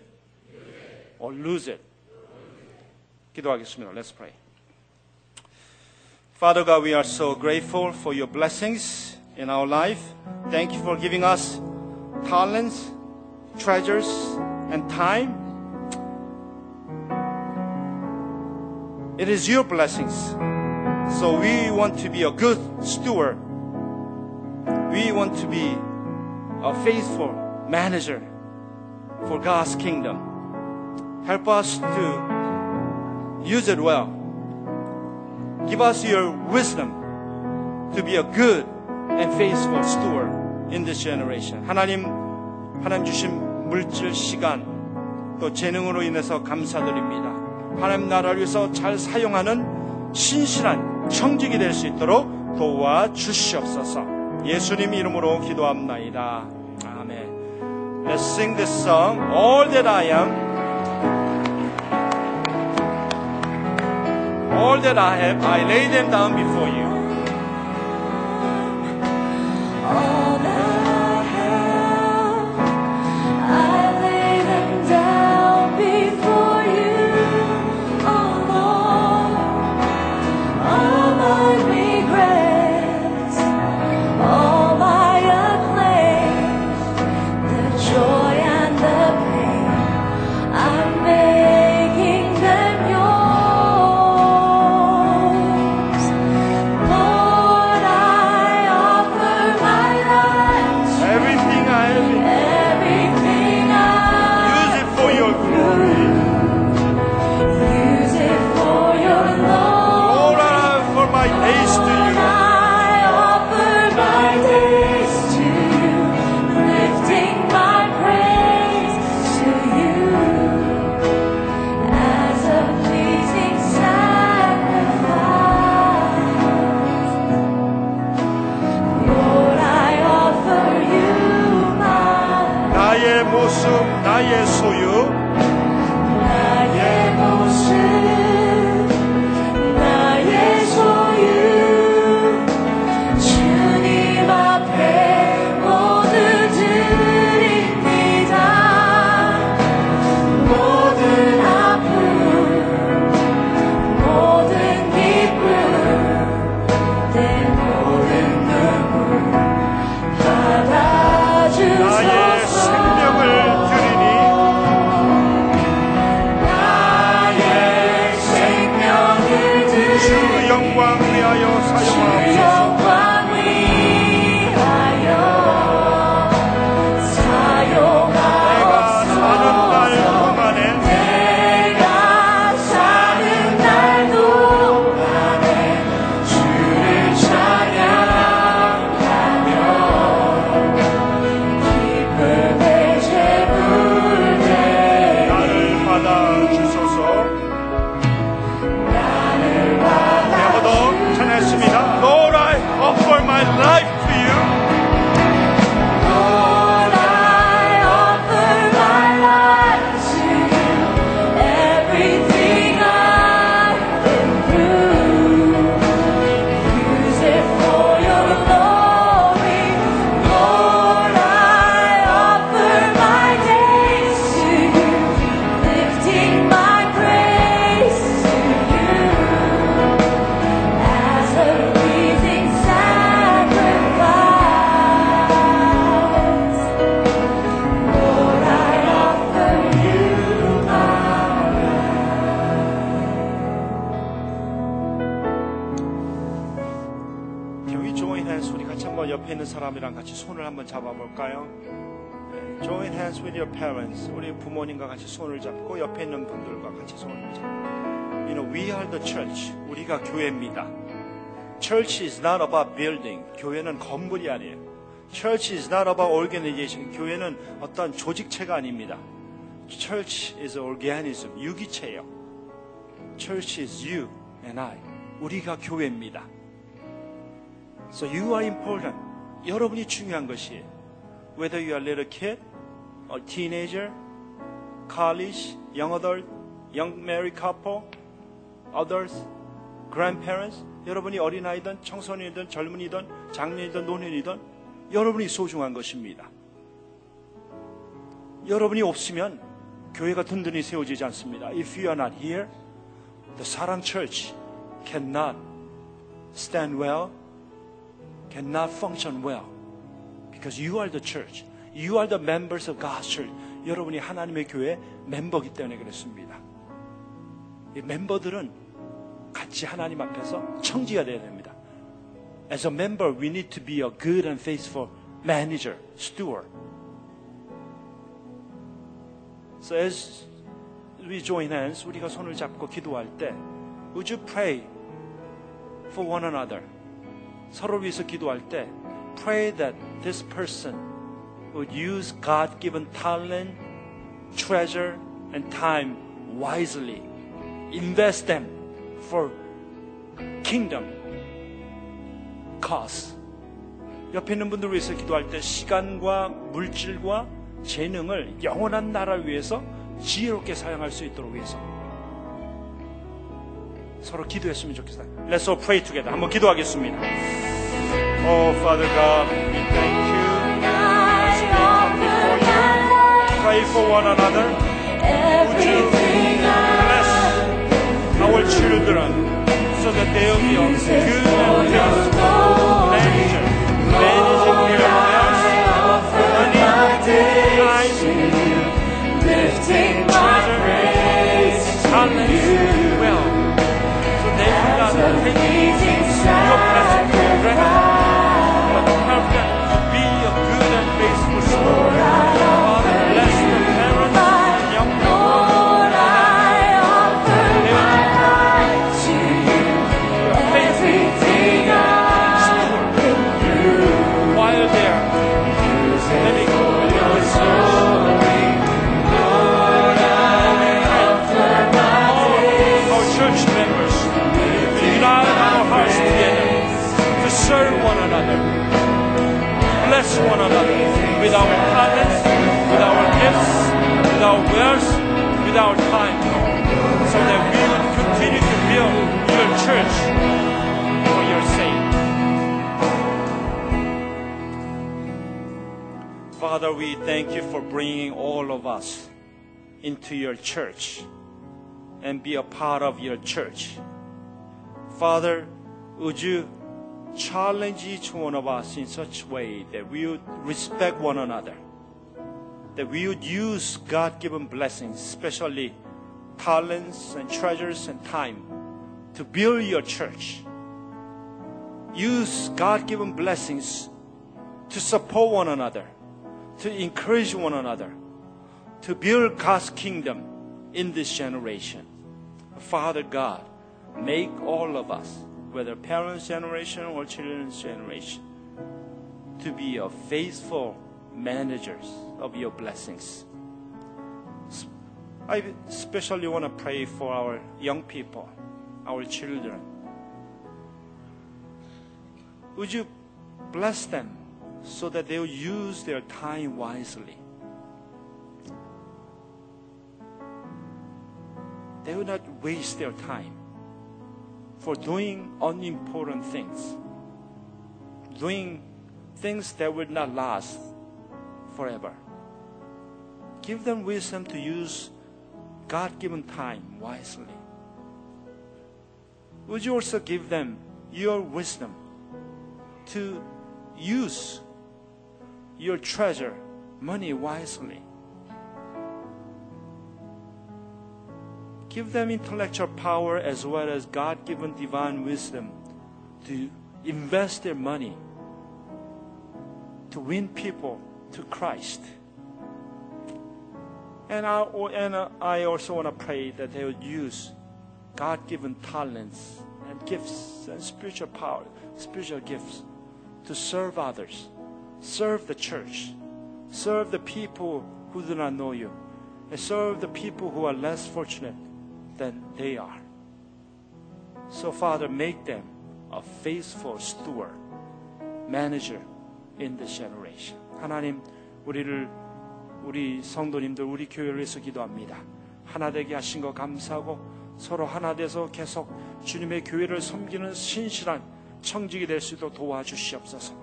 or lose it. 기도하겠습니다. Let's pray. Father God, we are so grateful for your blessings in our life. Thank you for giving us talents, treasures, and time. It is your blessings. So we want to be a good steward. We want to be a faithful manager for God's kingdom. Help us to use it well. Give us your wisdom to be a good and faithful steward in this generation. 하나님, 하나님 주신 물질, 시간, 또 재능으로 인해서 감사드립니다. 하나님 나라를 위해서 잘 사용하는 신실한 청직이 될 수 있도록 도와 주시옵소서. 예수님 이름으로 기도합나이다. 아멘. Let's sing this song, All That I Am. All that I have, I lay them down before you. 같이 손을 잡고 옆에 있는 분들과 같이 손을 잡고. You know, we are the church. 우리가 교회입니다. Church is not about building. 교회는 건물이 아니에요. Church is not about organization. 교회는 어떤 조직체가 아닙니다. Church is organism. 유기체예요. Church is you and I. 우리가 교회입니다. So you are important. 여러분이 중요한 것이에요. Whether you are a little kid, or teenager, college, young adult, young married couple, others, grandparents, 여러분이 어린아이든 청소년이든 젊은이든 장년이든 노년이든 여러분이 소중한 것입니다. 여러분이 없으면 교회가 든든히 세워지지 않습니다. If you are not here, the Sarang Church cannot stand well, cannot function well. Because you are the church. You are the members of God's church. 여러분이 하나님의 교회 멤버기 때문에 그렇습니다. 이 멤버들은 같이 하나님 앞에서 청지가 되어야 됩니다. As a member, we need to be a good and faithful manager, steward. So as we join hands, 우리가 손을 잡고 기도할 때, would you pray for one another? 서로 위해서 기도할 때, pray that this person would use God-given talent, treasure, and time wisely. Invest them for kingdom cause. 옆에 있는 분들 위해서 기도할 때 시간과 물질과 재능을 영원한 나라를 위해서 지혜롭게 사용할 수 있도록 위해서 서로 기도했으면 좋겠어요. Let's all pray together. 한번 기도하겠습니다. Oh, Father God, we thank you. Pray for one another. Would you bless our children so that they'll be a good and faithful manager, managing time, treasure, into your church and be a part of your church. Father, would you challenge each one of us in such way that we would respect one another, that we would use God given blessings, especially talents and treasures and time, to build your church. Use God given blessings to support one another, to encourage one another, to build God's kingdom in this generation. Father God, make all of us, whether parents' generation or children's generation, to be a faithful managers of your blessings. I especially want to pray for our young people, our children. Would you bless them so that they'll use their time wisely? They will not waste their time for doing unimportant things, doing things that will not last forever. Give them wisdom to use God given time wisely. Would you also give them your wisdom to use your treasure, money wisely? Give them intellectual power as well as God given divine wisdom to invest their money to win people to Christ. And I, oh, and uh, I also want to pray that they would use God given talents and gifts and spiritual power, spiritual gifts to serve others, serve the church, serve the people who do not know you, and serve the people who are less fortunate than they are. So, Father, make them a faithful steward, manager in this generation. 하나님, 우리를 우리 성도님들, 우리 교회를 위해서 기도합니다. 하나 되게 하신 거 감사하고 서로 하나 돼서 계속 주님의 교회를 섬기는 신실한 청직이 될 수 있도록 도와주시옵소서.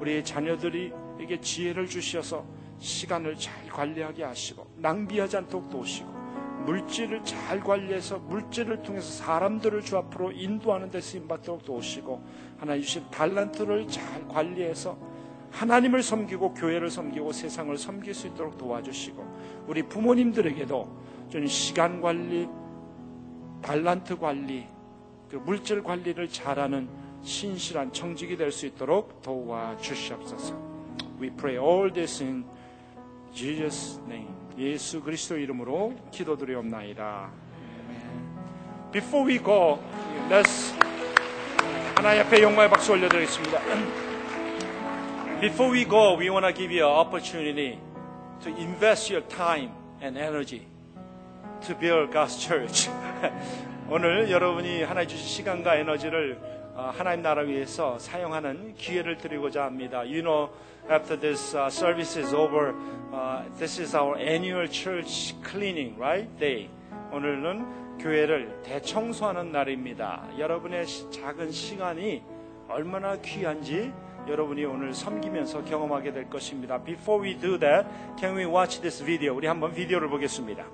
우리 자녀들이에게 지혜를 주셔서 시간을 잘 관리하게 하시고 낭비하지 않도록 도우시고 물질을 잘 관리해서 물질을 통해서 사람들을 주 앞으로 인도하는 데 쓰임 받도록 도우시고 하나님 주신 달란트를 잘 관리해서 하나님을 섬기고 교회를 섬기고 세상을 섬길 수 있도록 도와주시고 우리 부모님들에게도 좀 시간 관리, 달란트 관리, 그 물질 관리를 잘하는 신실한 청직이 될 수 있도록 도와 주시옵소서. We pray all this in Jesus' name. 예수 그리스도 이름으로 기도드리옵나이다. Before we go, let's 하나님 앞에 영광의 박수 올려드리겠습니다. Before we go, we want to give you an opportunity to invest your time and energy to build God's church. 오늘 여러분이 하나님 주신 시간과 에너지를 어, 하나님 나라 위해서 사용하는 기회를 드리고자 합니다. You know, after this uh, service is over, uh, this is our annual church cleaning, right? Day. 오늘은 교회를 대청소하는 날입니다. 여러분의 시- 작은 시간이 얼마나 귀한지 여러분이 오늘 섬기면서 경험하게 될 것입니다. Before we do that, can we watch this video? 우리 한번 비디오를 보겠습니다.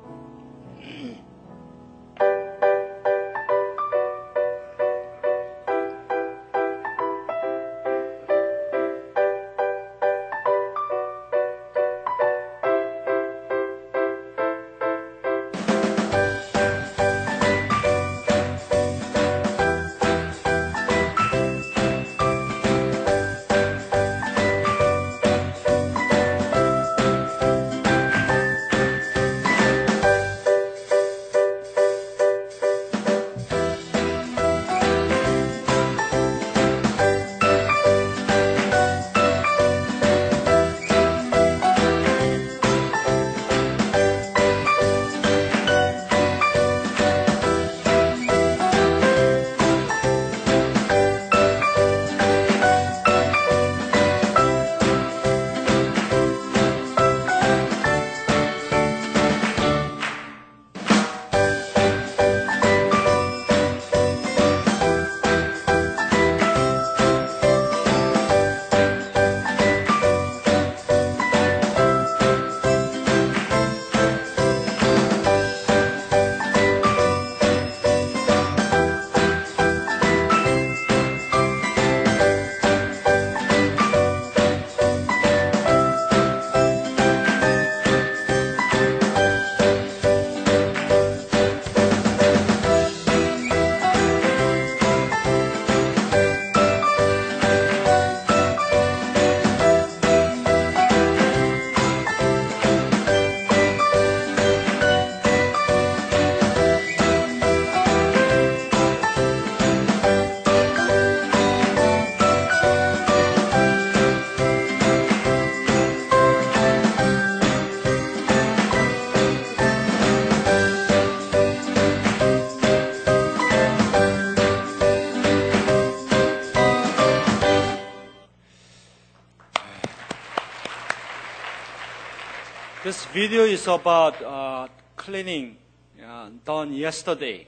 Video is about uh, cleaning uh, done yesterday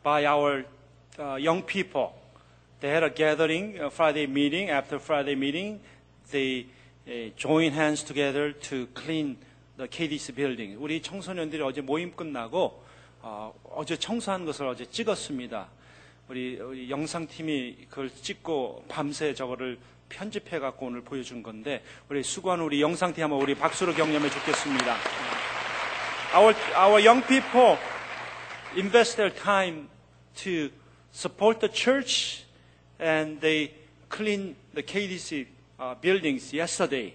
by our uh, young people. They had a gathering, a Friday meeting. After Friday meeting, they uh, joined hands together to clean the KDC building. 우리 청소년들이 어제 모임 끝나고 어, 어제 청소한 것을 어제 찍었습니다. 우리, 우리 영상팀이 그걸 찍고 밤새 저거를 편집해 갖고 오늘 보여준 건데 우리 수고한 우리 영상팀 한번 우리 박수로 격려해 주겠습니다. Our our young people invest their time to support the church and they clean the KDC uh, buildings yesterday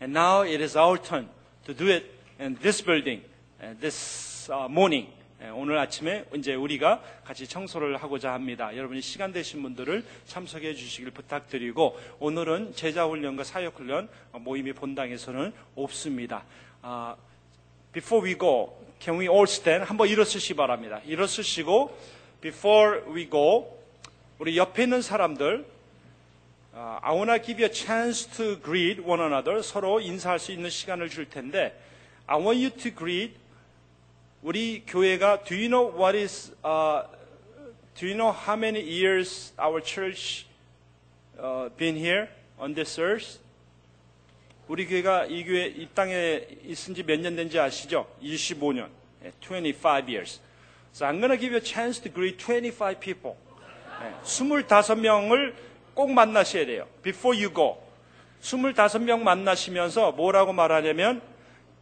and now it is our turn to do it in this building uh, this uh, morning. 예, 오늘 아침에 이제 우리가 같이 청소를 하고자 합니다. 여러분이 시간 되신 분들을 참석해 주시길 부탁드리고 오늘은 제자훈련과 사역훈련 모임이 본당에서는 없습니다. 아, Before we go, can we all stand? 한번 일어서시 바랍니다. 일어서시고 before we go, 우리 옆에 있는 사람들 아, I wanna give you a chance to greet one another. 서로 인사할 수 있는 시간을 줄 텐데 I want you to greet 우리 교회가 do you know what is uh, do you know how many years our church uh, been here on this earth? 우리 교회가 이 교회 이 땅에 있은 지 몇 년 된지 아시죠? 25년. 예, 25 years. So I'm to give you a chance to greet 25 people. 예, 25명을 꼭 만나셔야 돼요. Before you go. 25명 만나시면서 뭐라고 말하냐면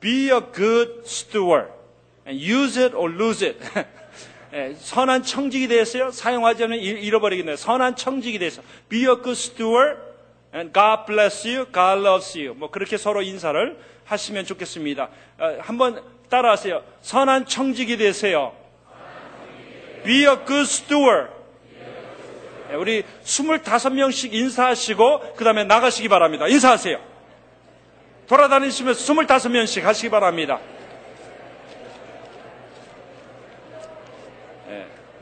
be a good steward use it or lose it. 예, 선한 청직이 되었어요. 사용하지 않으면 잃- 잃어버리겠네요. 선한 청직이 되어서 be a good steward and God bless you, God loves you. 뭐 그렇게 서로 인사를 하시면 좋겠습니다. 어, 한번 따라하세요. 선한 청직이 되세요. Be a good steward. 예, 우리 25명씩 인사하시고 그 다음에 나가시기 바랍니다. 인사하세요. 돌아다니시면서 25명씩 하시기 바랍니다.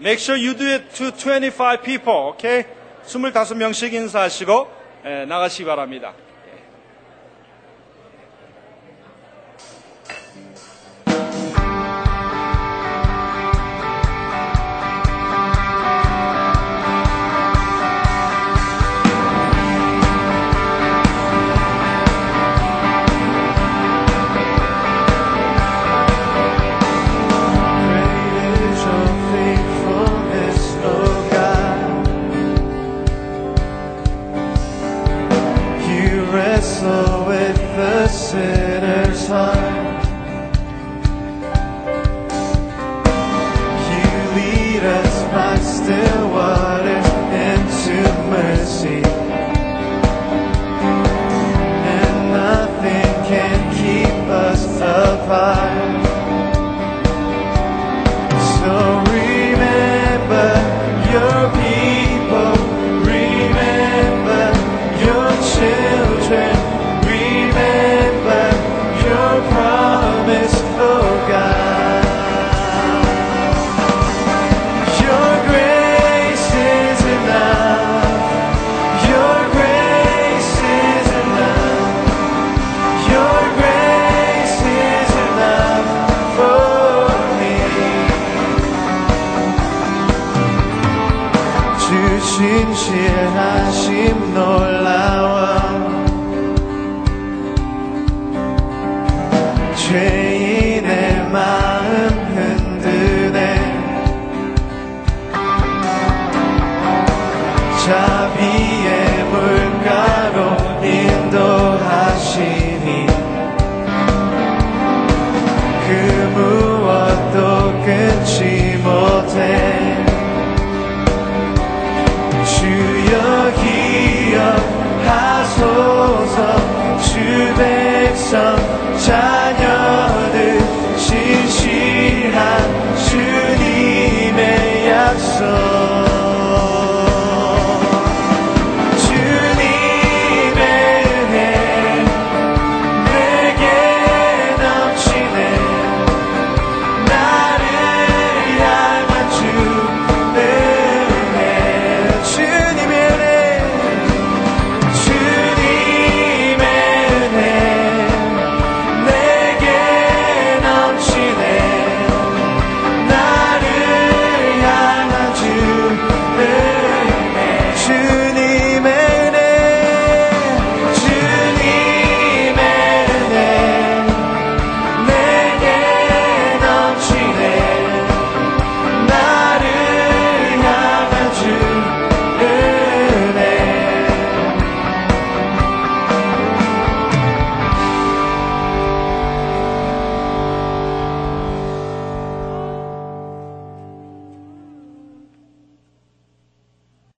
Make sure you do it to 25 people, okay? 25명씩 인사하시고 예, 나가시기 바랍니다.